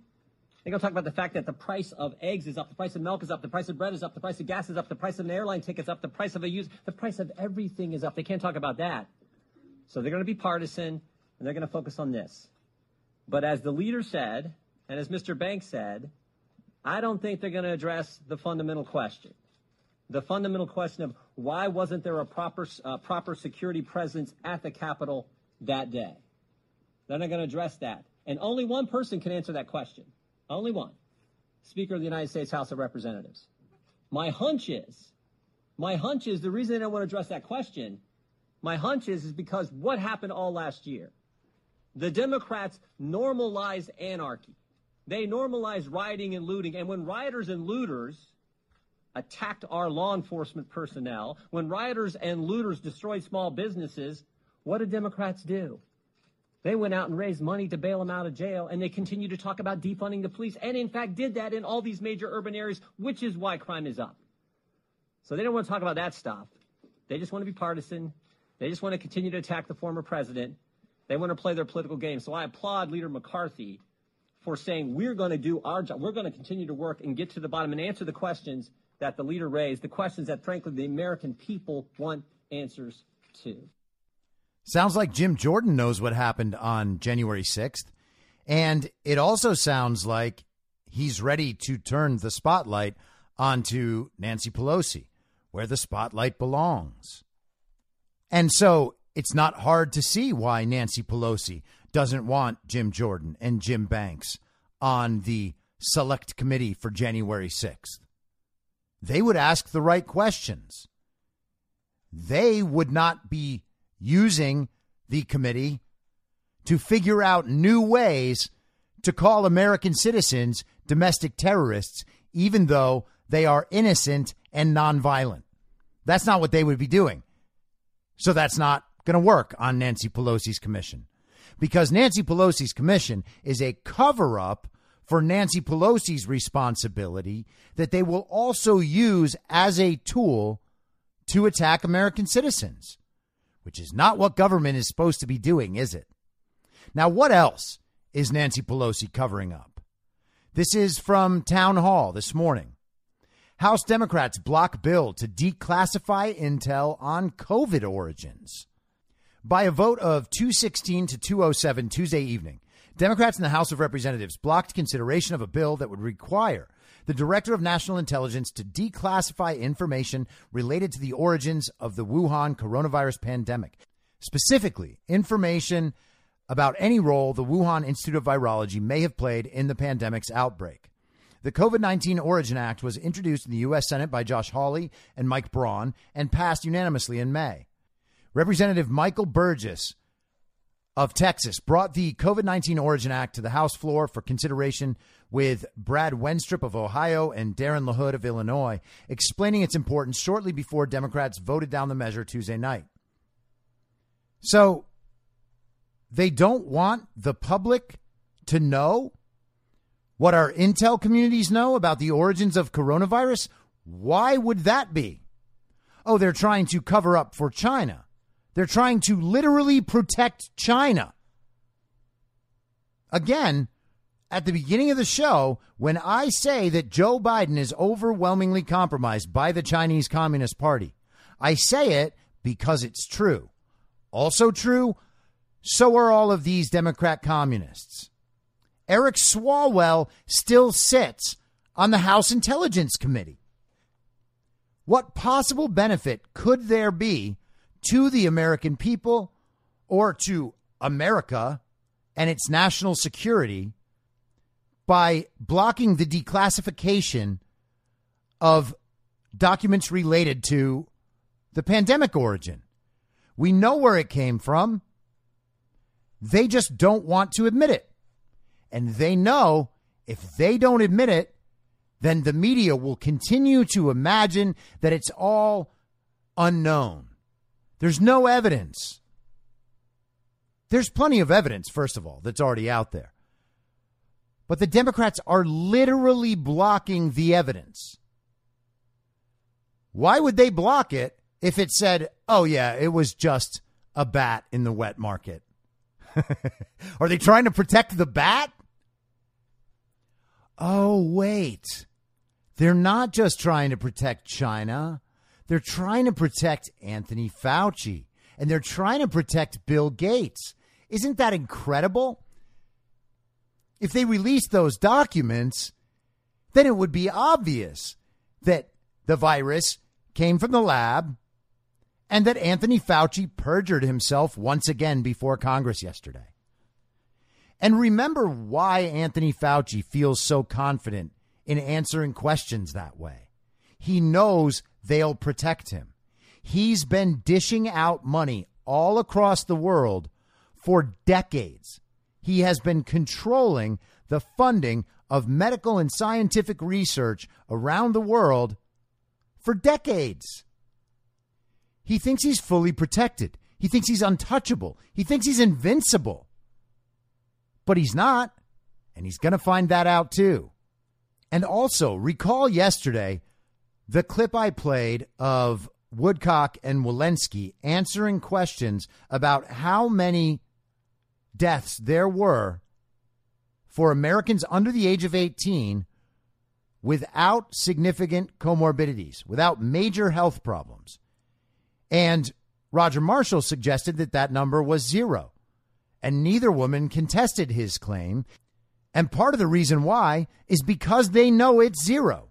Speaker 9: They're going to talk about the fact that the price of eggs is up, the price of milk is up, the price of bread is up, the price of gas is up, the price of an airline ticket is up, the price of a use, the price of everything is up. They can't talk about that. So they're going to be partisan and they're going to focus on this. But as the leader said, and as Mr. Banks said, I don't think they're going to address the fundamental question. The fundamental question of why wasn't there a proper, uh, proper security presence at the Capitol that day? They're not going to address that. And only one person can answer that question. Only one. Speaker of the United States House of Representatives. My hunch is, my hunch is the reason they don't want to address that question, my hunch is, is because what happened all last year? The Democrats normalized anarchy. They normalized rioting and looting. And when rioters and looters attacked our law enforcement personnel, when rioters and looters destroyed small businesses, what did Democrats do? They went out and raised money to bail them out of jail, and they continue to talk about defunding the police, and in fact did that in all these major urban areas, which is why crime is up. So they don't want to talk about that stuff. They just want to be partisan. They just want to continue to attack the former president. They want to play their political game. So I applaud Leader McCarthy for saying we're going to do our job. We're going to continue to work and get to the bottom and answer the questions that the leader raised, the questions that, frankly, the American people want answers to.
Speaker 2: Sounds like Jim Jordan knows what happened on January 6th. And it also sounds like he's ready to turn the spotlight onto Nancy Pelosi, where the spotlight belongs. And so it's not hard to see why Nancy Pelosi doesn't want Jim Jordan and Jim Banks on the select committee for January 6th. They would ask the right questions. They would not be using the committee to figure out new ways to call American citizens domestic terrorists, even though they are innocent and nonviolent. That's not what they would be doing. So that's not going to work on Nancy Pelosi's commission. because Nancy Pelosi's commission is a cover up for Nancy Pelosi's responsibility that they will also use as a tool to attack American citizens, which is not what government is supposed to be doing, is it? Now, what else is Nancy Pelosi covering up? This is from Town Hall this morning. House Democrats block bill to declassify intel on COVID origins. By a vote of 216 to 207 Tuesday evening, Democrats in the House of Representatives blocked consideration of a bill that would require the Director of National Intelligence to declassify information related to the origins of the Wuhan coronavirus pandemic, specifically information about any role the Wuhan Institute of Virology may have played in the pandemic's outbreak. The COVID 19 Origin Act was introduced in the U.S. Senate by Josh Hawley and Mike Braun and passed unanimously in May. Representative Michael Burgess of Texas brought the COVID 19 Origin Act to the House floor for consideration with Brad Wenstrup of Ohio and Darin LaHood of Illinois, explaining its importance shortly before Democrats voted down the measure Tuesday night. So they don't want the public to know what our intel communities know about the origins of coronavirus. Why would that be? Oh, they're trying to cover up for China. They're trying to literally protect China. Again, at the beginning of the show, when I say that Joe Biden is overwhelmingly compromised by the Chinese Communist Party, I say it because it's true. Also true, so are all of these Democrat communists. Eric Swalwell still sits on the House Intelligence Committee. What possible benefit could there be to the American people or to America and its national security by blocking the declassification of documents related to the pandemic origin? We know where it came from. They just don't want to admit it. And they know if they don't admit it, then the media will continue to imagine that it's all unknown. There's no evidence. There's plenty of evidence, first of all, that's already out there. But the Democrats are literally blocking the evidence. Why would they block it if it said, oh, yeah, it was just a bat in the wet market? Are they trying to protect the bat? Oh, wait. They're not just trying to protect China. They're trying to protect Anthony Fauci and they're trying to protect Bill Gates. Isn't that incredible? If they released those documents, then it would be obvious that the virus came from the lab and that Anthony Fauci perjured himself once again before Congress yesterday. And remember why Anthony Fauci feels so confident in answering questions that way. He knows they'll protect him. He's been dishing out money all across the world for decades. He has been controlling the funding of medical and scientific research around the world for decades. He thinks he's fully protected. He thinks he's untouchable. He thinks he's invincible. But he's not. And he's going to find that out too. And also, recall yesterday the clip I played of Woodcock and Walensky answering questions about how many deaths there were for Americans under the age of 18 without significant comorbidities, without major health problems. And Roger Marshall suggested that that number was zero. And neither woman contested his claim. And part of the reason why is because they know it's zero.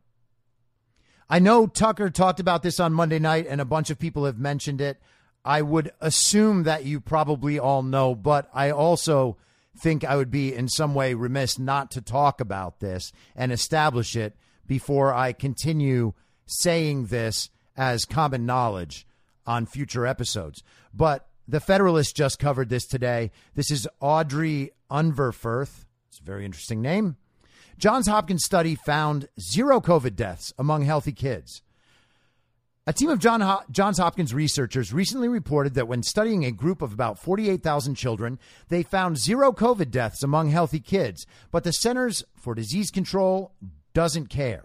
Speaker 2: I know Tucker talked about this on Monday night, and a bunch of people have mentioned it. I would assume that you probably all know, but I also think I would be in some way remiss not to talk about this and establish it before I continue saying this as common knowledge on future episodes. But the Federalist just covered this today. This is Audrey Unverferth. It's a very interesting name. Johns Hopkins study found zero COVID deaths among healthy kids. A team of John Ho- Johns Hopkins researchers recently reported that when studying a group of about 48,000 children, they found zero COVID deaths among healthy kids, but the Centers for Disease Control doesn't care.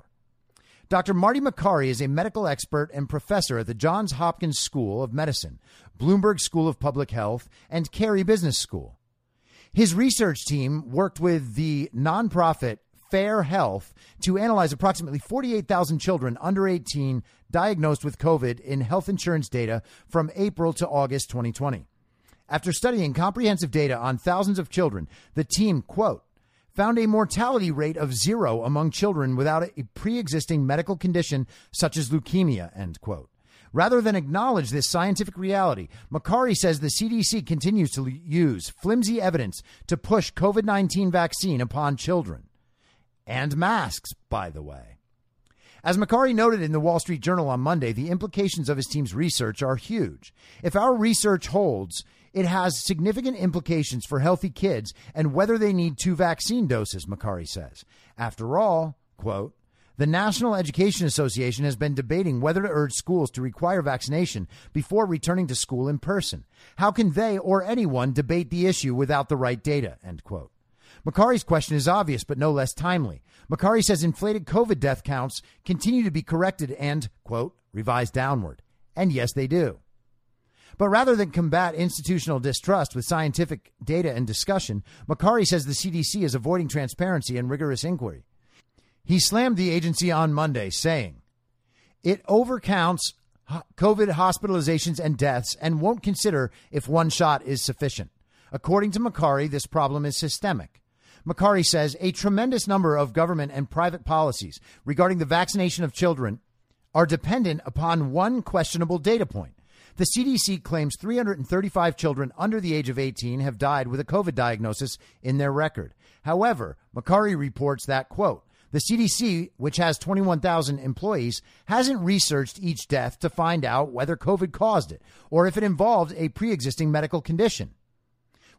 Speaker 2: Dr. Marty Makary is a medical expert and professor at the Johns Hopkins School of Medicine, Bloomberg School of Public Health, and Carey Business School. His research team worked with the nonprofit Fair Health to analyze approximately 48,000 children under 18 diagnosed with COVID in health insurance data from April to August 2020. After studying comprehensive data on thousands of children, the team, quote, found a mortality rate of zero among children without a pre existing medical condition such as leukemia, end quote. Rather than acknowledge this scientific reality, Makary says the CDC continues to use flimsy evidence to push COVID 19 vaccine upon children and masks, by the way. As Makary noted in the Wall Street Journal on Monday, the implications of his team's research are huge. If our research holds, it has significant implications for healthy kids and whether they need two vaccine doses, Makary says. After all, quote, the National Education Association has been debating whether to urge schools to require vaccination before returning to school in person. How can they or anyone debate the issue without the right data? End quote. Makary's question is obvious, but no less timely. Makary says inflated COVID death counts continue to be corrected and, quote, revised downward. And yes, they do. But rather than combat institutional distrust with scientific data and discussion, Makary says the CDC is avoiding transparency and rigorous inquiry. He slammed the agency on Monday, saying, It overcounts COVID hospitalizations and deaths and won't consider if one shot is sufficient. According to Makary, this problem is systemic. Makary says a tremendous number of government and private policies regarding the vaccination of children are dependent upon one questionable data point. The CDC claims 335 children under the age of 18 have died with a COVID diagnosis in their record. However, Makary reports that, quote, the CDC, which has 21,000 employees, hasn't researched each death to find out whether COVID caused it or if it involved a pre existing medical condition.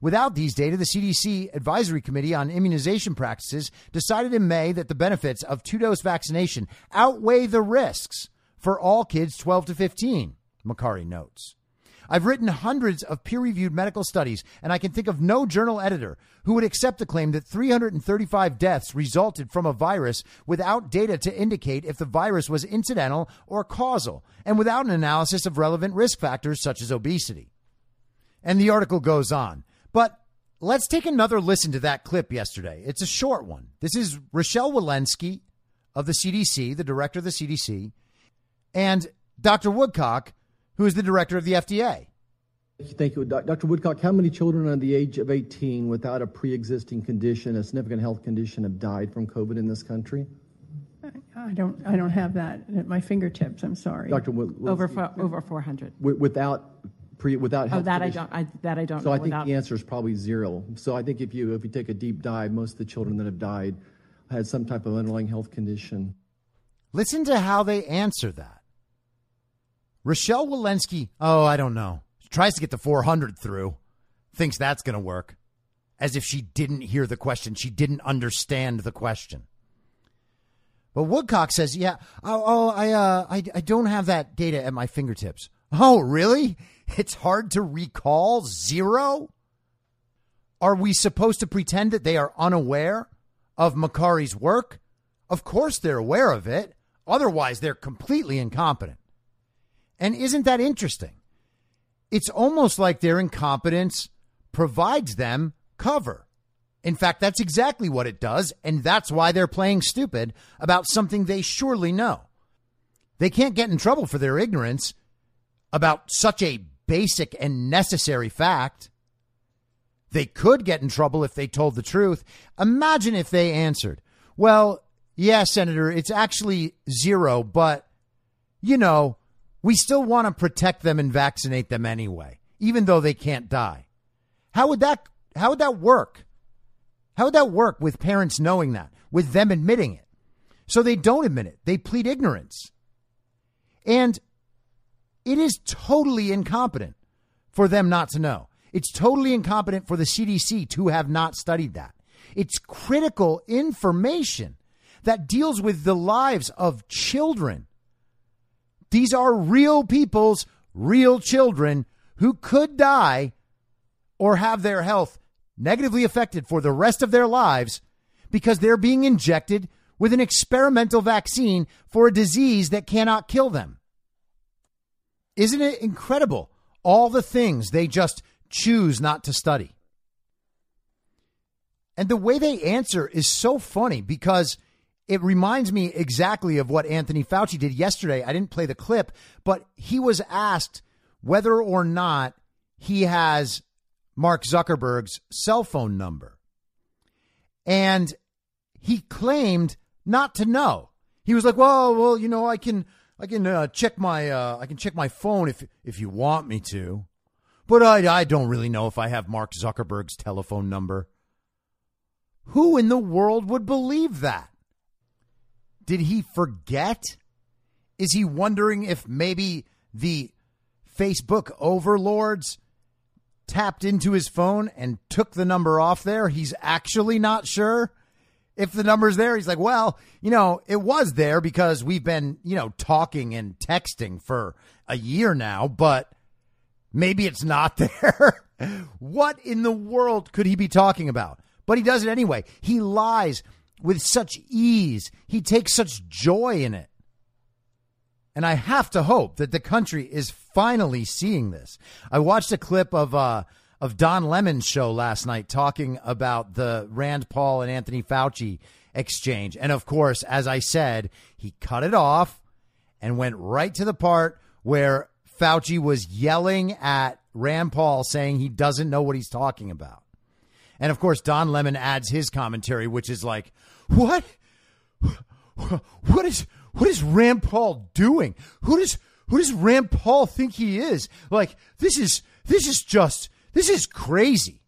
Speaker 2: Without these data, the CDC Advisory Committee on Immunization Practices decided in May that the benefits of two dose vaccination outweigh the risks for all kids 12 to 15, Makary notes. I've written hundreds of peer reviewed medical studies, and I can think of no journal editor who would accept the claim that 335 deaths resulted from a virus without data to indicate if the virus was incidental or causal, and without an analysis of relevant risk factors such as obesity. And the article goes on. But let's take another listen to that clip yesterday. It's a short one. This is Rochelle Walensky of the CDC, the director of the CDC, and Dr. Woodcock, who is the director of the FDA.
Speaker 10: Thank you. Dr. Woodcock, how many children under the age of 18 without a pre existing condition, a significant health condition, have died from COVID in this country?
Speaker 11: I don't. I don't have that at my fingertips. I'm sorry.
Speaker 10: Dr.
Speaker 11: over over 400.
Speaker 10: Without pre without
Speaker 11: oh that I don't I, that I don't know.
Speaker 10: so
Speaker 11: know
Speaker 10: I think
Speaker 11: without.
Speaker 10: the answer is probably zero. So I think if you if you take a deep dive, most of the children that have died had some type of underlying health condition.
Speaker 2: Listen to how they answer that. Rochelle Walensky, oh, I don't know. She tries to get the 400 through, thinks that's going to work, as if she didn't hear the question. She didn't understand the question. But Woodcock says, "Yeah, oh, oh I, uh, I, I don't have that data at my fingertips." Oh, really? It's hard to recall zero? Are we supposed to pretend that they are unaware of Makary's work? Of course they're aware of it. Otherwise, they're completely incompetent. And isn't that interesting? It's almost like their incompetence provides them cover. In fact, that's exactly what it does, and that's why they're playing stupid about something they surely know. They can't get in trouble for their ignorance about such a basic and necessary fact. They could get in trouble if they told the truth. Imagine if they answered, Well, yeah, Senator, it's actually zero, but, you know, we still want to protect them and vaccinate them anyway, even though they can't die. How would that how would that work? How would that work with parents knowing that, with them admitting it? So they don't admit it. They plead ignorance. And it is totally incompetent for them not to know. It's totally incompetent for the CDC to have not studied that. It's critical information that deals with the lives of children These are real people's real children who could die or have their health negatively affected for the rest of their lives because they're being injected with an experimental vaccine for a disease that cannot kill them. Isn't it incredible? All the things they just choose not to study. And the way they answer is so funny because it reminds me exactly of what Anthony Fauci did yesterday. I didn't play the clip, but he was asked whether or not he has Mark Zuckerberg's cell phone number. And he claimed not to know. He was like, "Well, well, you know, I can I can uh, check my uh, I can check my phone if if you want me to." But I I don't really know if I have Mark Zuckerberg's telephone number. Who in the world would believe that? Did he forget? Is he wondering if maybe the Facebook overlords tapped into his phone and took the number off there? He's actually not sure if the number's there. He's like, well, you know, it was there because we've been, you know, talking and texting for a year now, but maybe it's not there. what in the world could he be talking about? But he does it anyway. He lies with such ease. He takes such joy in it. And I have to hope that the country is finally seeing this. I watched a clip of uh, of Don Lemon's show last night talking about the Rand Paul and Anthony Fauci exchange. And of course, as I said, he cut it off and went right to the part where Fauci was yelling at Rand Paul saying he doesn't know what he's talking about. And of course, Don Lemon adds his commentary, which is like, what? What is what is Rand Paul doing? Who does who does Rand Paul think he is? Like this is this is just this is crazy.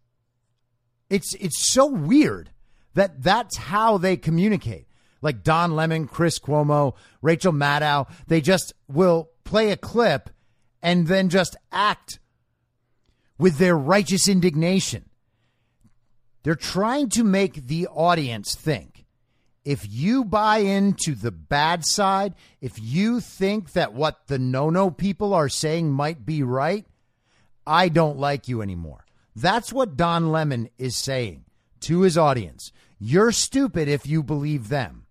Speaker 2: It's it's so weird that that's how they communicate. Like Don Lemon, Chris Cuomo, Rachel Maddow, they just will play a clip and then just act with their righteous indignation. They're trying to make the audience think if you buy into the bad side, if you think that what the no no people are saying might be right, I don't like you anymore. That's what Don Lemon is saying to his audience. You're stupid if you believe them.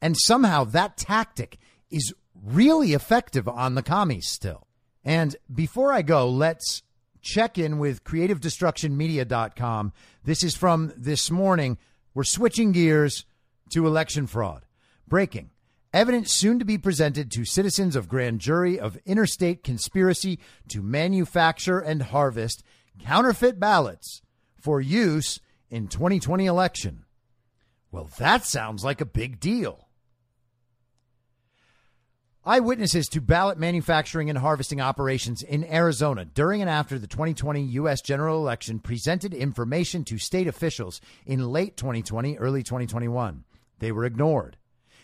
Speaker 2: And somehow that tactic is really effective on the commies still. And before I go, let's check in with creativedestructionmedia.com. This is from this morning. We're switching gears to election fraud. Breaking. Evidence soon to be presented to citizens of grand jury of interstate conspiracy to manufacture and harvest counterfeit ballots for use in 2020 election. Well, that sounds like a big deal. Eyewitnesses to ballot manufacturing and harvesting operations in Arizona during and after the 2020 U.S. general election presented information to state officials in late 2020, early 2021. They were ignored.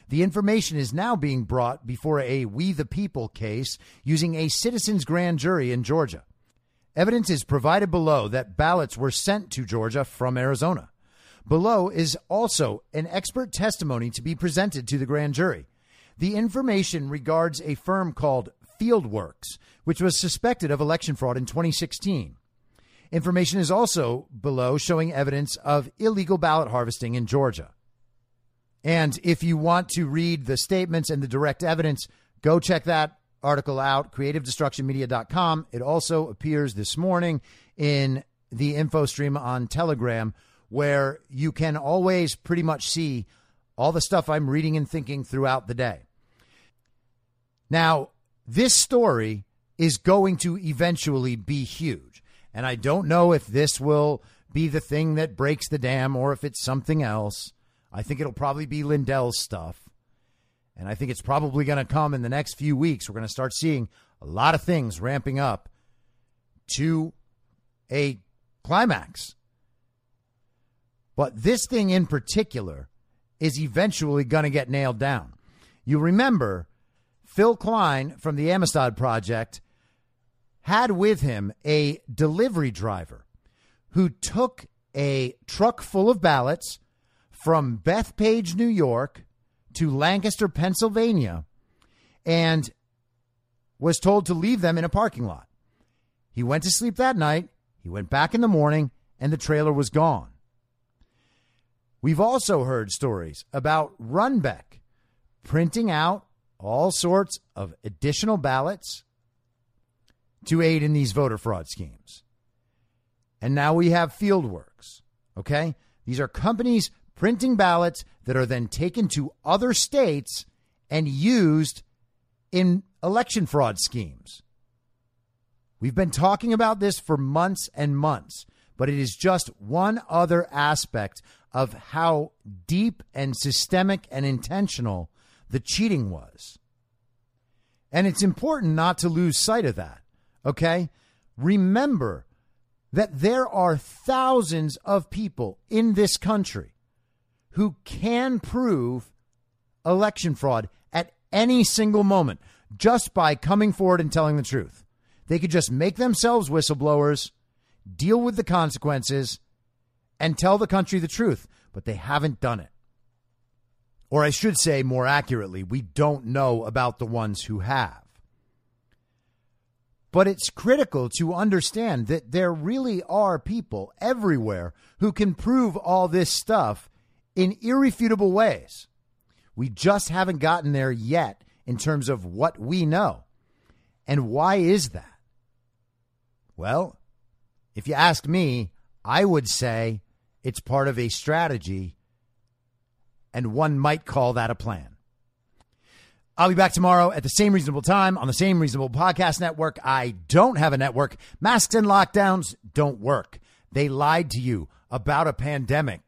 Speaker 2: The information is now being brought before a We the People case using a citizens grand jury in Georgia. Evidence is provided below that ballots were sent to Georgia from Arizona. Below is also an expert testimony to be presented to the grand jury. The information regards a firm called Fieldworks, which was suspected of election fraud in 2016. Information is also below showing evidence of illegal ballot harvesting in Georgia. And if you want to read the statements and the direct evidence, go check that article out, creativedestructionmedia.com. It also appears this morning in the info stream on Telegram, where you can always pretty much see all the stuff I'm reading and thinking throughout the day. Now, this story is going to eventually be huge. And I don't know if this will be the thing that breaks the dam or if it's something else. I think it'll probably be Lindell's stuff. And I think it's probably going to come in the next few weeks. We're going to start seeing a lot of things ramping up to a climax. But this thing in particular is eventually going to get nailed down. You remember Phill Kline from the Amistad Project had with him a delivery driver who took a truck full of ballots from Bethpage, New York to Lancaster, Pennsylvania, and was told to leave them in a parking lot. He went to sleep that night, he went back in the morning, and the trailer was gone. We've also heard stories about Runbeck printing out all sorts of additional ballots to aid in these voter fraud schemes. And now we have Fieldworks. Okay? These are companies printing ballots that are then taken to other states and used in election fraud schemes. We've been talking about this for months and months, but it is just one other aspect of how deep and systemic and intentional the cheating was. And it's important not to lose sight of that, okay? Remember that there are thousands of people in this country who can prove election fraud at any single moment just by coming forward and telling the truth. They could just make themselves whistleblowers, deal with the consequences, and tell the country the truth, but they haven't done it. Or I should say more accurately, we don't know about the ones who have. But it's critical to understand that there really are people everywhere who can prove all this stuff in irrefutable ways. We just haven't gotten there yet in terms of what we know. And why is that? Well, if you ask me, I would say it's part of a strategy, and one might call that a plan. I'll be back tomorrow at the same reasonable time on the same reasonable podcast network. I don't have a network. Masks and lockdowns don't work. They lied to you about a pandemic,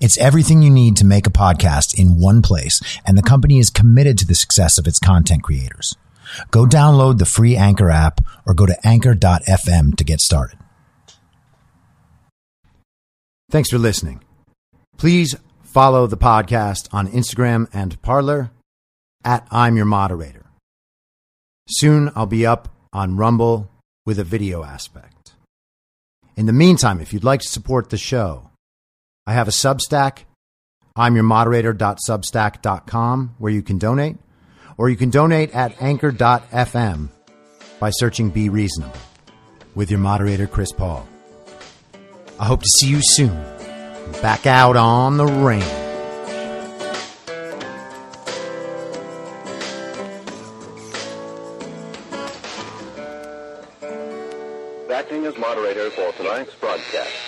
Speaker 12: It's everything you need to make a podcast in one place, and the company is committed to the success of its content creators. Go download the free Anchor app or go to anchor.fm to get started.
Speaker 2: Thanks for listening. Please follow the podcast on Instagram and Parler at I'm Your Moderator. Soon I'll be up on Rumble with a video aspect. In the meantime, if you'd like to support the show, I have a Substack, I'm your moderator.substack.com, where you can donate or you can donate at anchor.fm by searching Be Reasonable with your moderator, Chris Paul. I hope to see you soon. Back out on the range.
Speaker 1: Acting as moderator for tonight's broadcast.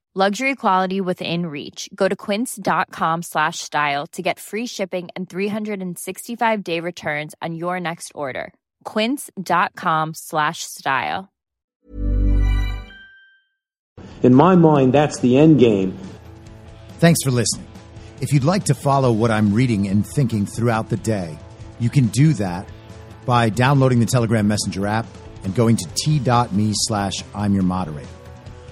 Speaker 13: Luxury quality within reach. Go to quince.com slash style to get free shipping and 365 day returns on your next order. Quince.com slash style.
Speaker 14: In my mind, that's the end game.
Speaker 2: Thanks for listening. If you'd like to follow what I'm reading and thinking throughout the day, you can do that by downloading the Telegram Messenger app and going to t.me slash I'm your moderator.